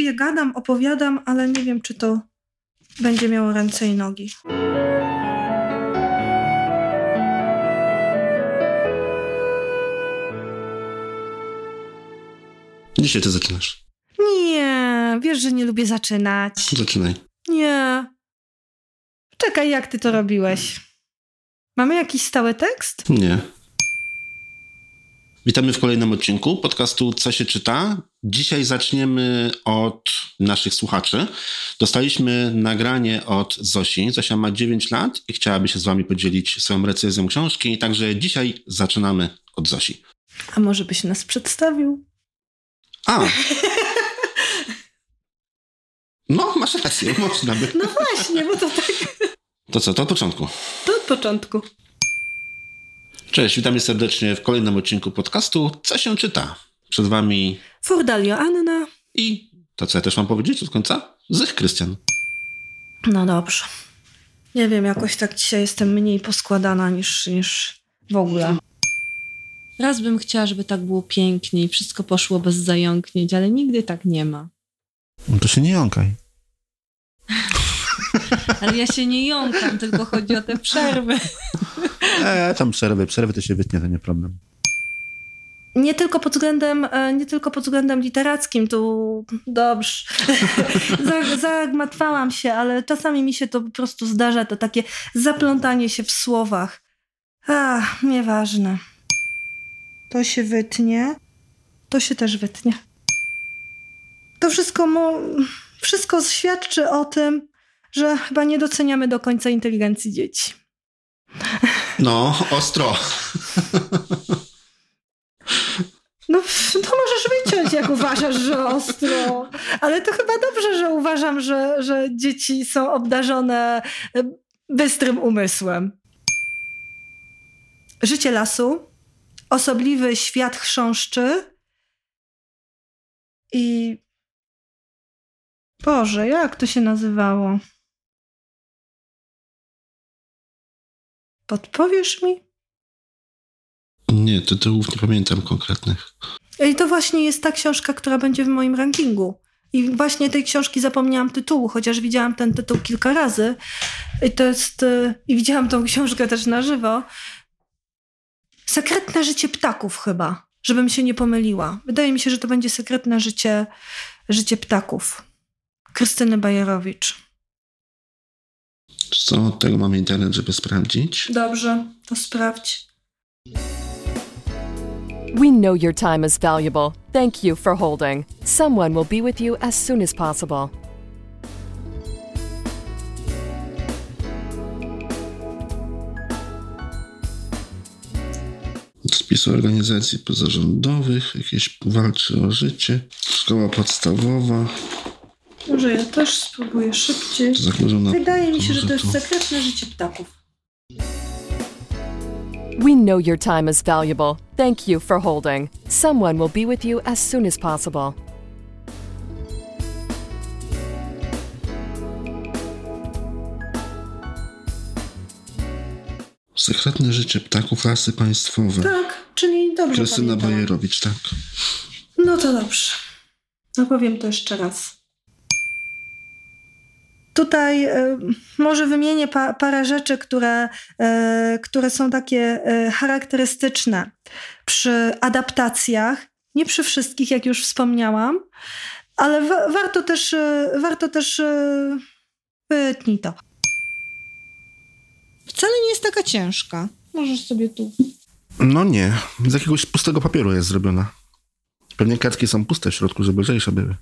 mówię, gadam, opowiadam, ale nie wiem, czy to będzie miało ręce i nogi. Dzisiaj ty zaczynasz. Nie, wiesz, że nie lubię zaczynać. Zaczynaj. Nie. Czekaj, jak ty to robiłeś? Mamy jakiś stały tekst? Nie. Witamy w kolejnym odcinku podcastu Co się czyta. Dzisiaj zaczniemy od naszych słuchaczy. Dostaliśmy nagranie od Zosi. Zosia ma 9 lat i chciałaby się z wami podzielić swoją recenzją książki, także dzisiaj zaczynamy od Zosi. A może byś nas przedstawił? A! No, masz rację, można by. No właśnie, bo to tak To co, to od początku. to od początku. Cześć, witamy serdecznie w kolejnym odcinku podcastu Co się czyta? Przed wami Furdalio Anna. i to, co ja też mam powiedzieć od końca? Zych Krystian. No dobrze. Nie wiem, jakoś tak dzisiaj jestem mniej poskładana niż, niż w ogóle. Raz bym chciała, żeby tak było pięknie i wszystko poszło bez zająknięć, ale nigdy tak nie ma. No to się nie jąkaj. Ale ja się nie jąkam, tylko chodzi o te przerwy. E, tam przerwy, przerwy to się wytnie, to nie problem. Nie tylko pod względem, e, nie tylko pod względem literackim, tu dobrze. Za- Zagmatwałam się, ale czasami mi się to po prostu zdarza, to takie zaplątanie się w słowach. Ach, nieważne. To się wytnie, to się też wytnie. To wszystko, mo, wszystko świadczy o tym, że chyba nie doceniamy do końca inteligencji dzieci. No, ostro. No, to możesz wyciąć, jak uważasz, że ostro. Ale to chyba dobrze, że uważam, że, że dzieci są obdarzone e, bystrym umysłem. Życie lasu, osobliwy świat chrząszczy i... Boże, jak to się nazywało? Podpowiesz mi? Nie, tytułów nie pamiętam konkretnych. I to właśnie jest ta książka, która będzie w moim rankingu. I właśnie tej książki zapomniałam tytułu, chociaż widziałam ten tytuł kilka razy. I to jest. y, I widziałam tą książkę też na żywo. Sekretne życie ptaków, chyba, żebym się nie pomyliła. Wydaje mi się, że to będzie sekretne życie, życie ptaków. Krystyny Bajerowicz. Co od tego mamy internet, żeby sprawdzić? Dobrze, to sprawdź. We know your time is valuable. Thank you for holding. Someone will be with you as soon as possible. Spisu organizacji pozarządowych, jakieś walczy o życie, szkoła podstawowa, Może ja też spróbuję szybciej. Wydaje mi się, że to jest sekretne życie ptaków. We know your time is valuable. Thank you for holding. Someone will be with you as soon as possible. Sekretne życie ptaków, lasy państwowe. Tak, czyli dobrze Krystyna pamiętałam. Bajerowicz, tak. No to dobrze. No powiem to jeszcze raz. Tutaj e, może wymienię pa, parę rzeczy, które, e, które są takie e, charakterystyczne przy adaptacjach. Nie przy wszystkich, jak już wspomniałam, ale wa, warto też, warto też wytnij to. Wcale nie jest taka ciężka. Możesz sobie tu. No nie, z jakiegoś pustego papieru jest zrobiona. Pewnie kartki są puste w środku, żeby lżejsze były.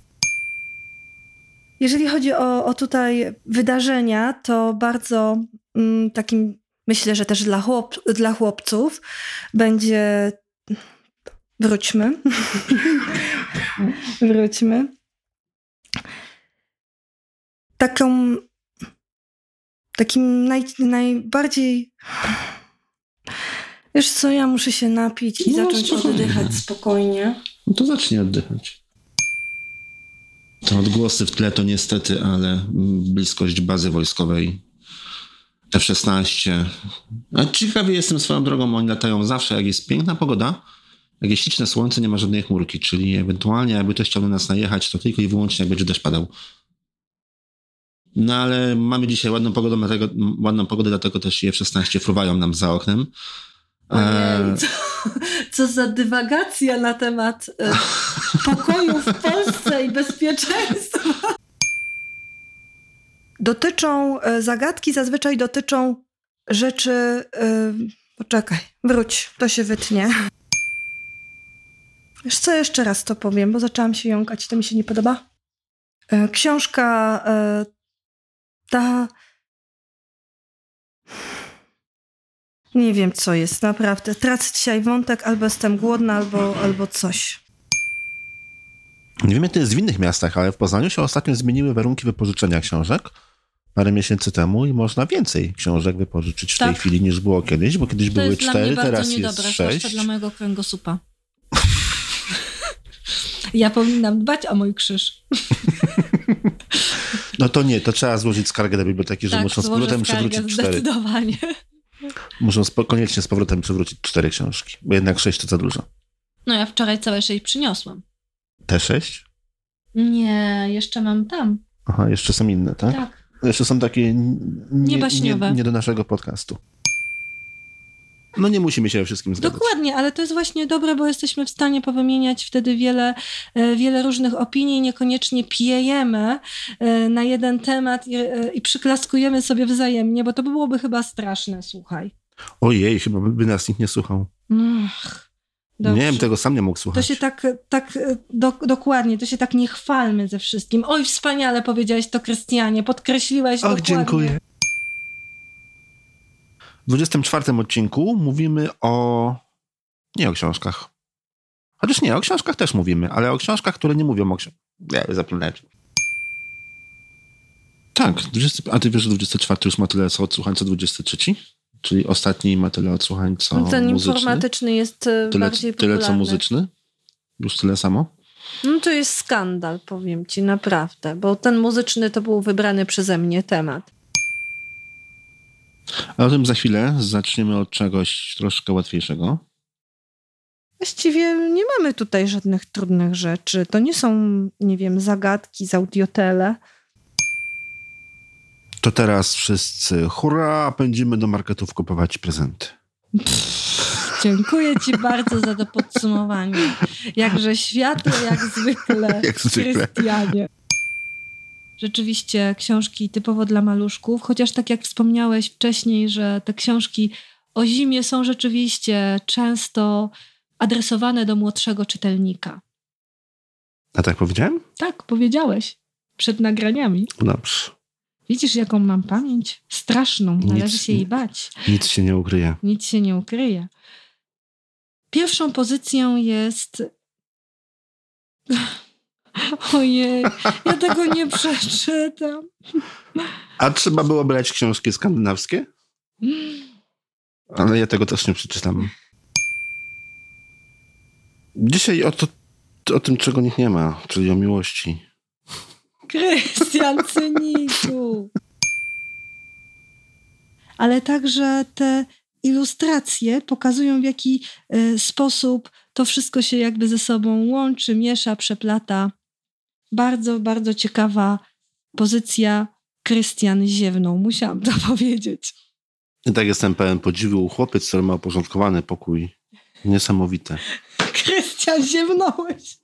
Jeżeli chodzi o, o tutaj wydarzenia, to bardzo mm, takim, myślę, że też dla, chłop, dla chłopców będzie. Wróćmy. Wróćmy. Taką. Takim naj, najbardziej. Wiesz co, ja muszę się napić i No, zacząć spokojnie. oddychać spokojnie. No to zacznij oddychać. Te odgłosy w tle to niestety, ale bliskość bazy wojskowej F-16. A ciekawy jestem swoją drogą, oni latają zawsze, jak jest piękna pogoda Jakieś śliczne słońce, nie ma żadnej chmurki, czyli ewentualnie jakby ktoś chciał na nas najechać, to tylko i wyłącznie jak będzie deszcz padał. No ale mamy dzisiaj ładną pogodę, dlatego, ładną pogodę, dlatego też je 16 fruwają nam za oknem. Ojej, E, co, za dywagacja na temat e, pokoju w Polsce i bezpieczeństwa. Dotyczą, e, zagadki zazwyczaj dotyczą rzeczy... e, Poczekaj, wróć, to się wytnie. Wiesz co, jeszcze raz to powiem, bo zaczęłam się jąkać, to mi się nie podoba. Książka ta... Nie wiem, co jest, naprawdę. Tracę dzisiaj wątek, albo jestem głodna, albo, albo coś. Nie wiem, jak to jest w innych miastach, ale w Poznaniu się ostatnio zmieniły warunki wypożyczenia książek parę miesięcy temu i można więcej książek wypożyczyć w tej Tak. chwili niż było kiedyś, bo kiedyś To były jest dla cztery, mnie bardzo teraz niedobre, jest sześć. dla mojego kręgosłupa. ja powinnam dbać o mój krzyż. No to nie, to trzeba złożyć skargę do biblioteki, że tak, muszą z powrotem przywrócić cztery. Zdecydowanie. Muszą spo, koniecznie z powrotem przywrócić cztery książki, bo jednak sześć to za dużo. No ja wczoraj całe sześć przyniosłam. Te sześć? Nie, jeszcze mam tam. Aha, jeszcze są inne, tak? Tak. Jeszcze są takie nie, Niebaśniowe. nie, nie do naszego podcastu. No nie musimy się we wszystkim zgadzać. Dokładnie, ale to jest właśnie dobre, bo jesteśmy w stanie powymieniać wtedy wiele, e, wiele różnych opinii, niekoniecznie piejemy e, na jeden temat i, e, i przyklaskujemy sobie wzajemnie, bo to byłoby chyba straszne, słuchaj. Ojej, chyba by nas nikt nie słuchał. Ach, Nie wiem, tego sam nie mógł To słuchać. się tak, tak e, do, dokładnie, to się tak nie chwalmy ze wszystkim. Oj, wspaniale powiedziałeś to, Krystianie, podkreśliłeś Och, dokładnie. dziękuję. W 24 odcinku mówimy o... Nie o książkach. Chociaż nie, o książkach też mówimy, ale o książkach, które nie mówią o książkach. Ja zapomniałem. Tak, 20, a ty wiesz, że 24 już ma tyle co odsłuchań, co 23? Czyli ostatni ma tyle odsłuchań, co No, Ten muzyczny? informatyczny jest e, Tyle, bardziej tyle co popularny. muzyczny? Już tyle samo? No to jest skandal, powiem ci, naprawdę, bo ten muzyczny to był wybrany przeze mnie temat. A o tym za chwilę zaczniemy od czegoś troszkę łatwiejszego. Właściwie nie mamy tutaj żadnych trudnych rzeczy. To nie są, nie wiem, zagadki z audiotele. To teraz wszyscy hurra, pędzimy do marketów kupować prezenty. Dziękuję ci bardzo za to podsumowanie. Jakże światło, jak zwykle. Jak zwykle. Krystianie. Rzeczywiście książki typowo dla maluszków, chociaż tak jak wspomniałeś wcześniej, że te książki o zimie są rzeczywiście często adresowane do młodszego czytelnika. A tak powiedziałem? Tak, powiedziałeś przed nagraniami. Dobrze. Widzisz, jaką mam pamięć? Straszną, należy Nic się jej bać. Nic się nie ukryje. Nic się nie ukryje. Pierwszą pozycją jest. Ojej, ja tego nie przeczytam. A trzeba było brać książki skandynawskie? Ale ja tego też nie przeczytam. Dzisiaj o, to, o tym, czego nikt nie ma, czyli o miłości. Krystian Cyniku. Ale także te ilustracje pokazują, w jaki y, sposób to wszystko się jakby ze sobą łączy, miesza, przeplata. Bardzo, bardzo ciekawa pozycja. Krystian ziewnął, musiałam to powiedzieć. I tak jestem pełen podziwu. Chłopiec, który ma uporządkowany pokój. Niesamowite. Krystian, ziewnąłeś.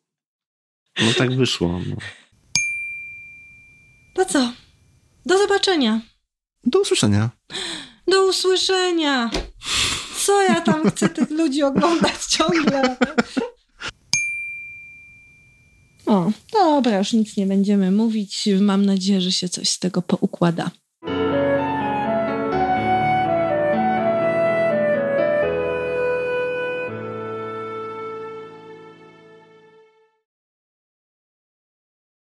No tak wyszło. No. To co? Do zobaczenia. Do usłyszenia. Do usłyszenia. Co ja tam chcę tych ludzi oglądać ciągle? O, dobra, już nic nie będziemy mówić. Mam nadzieję, że się coś z tego poukłada.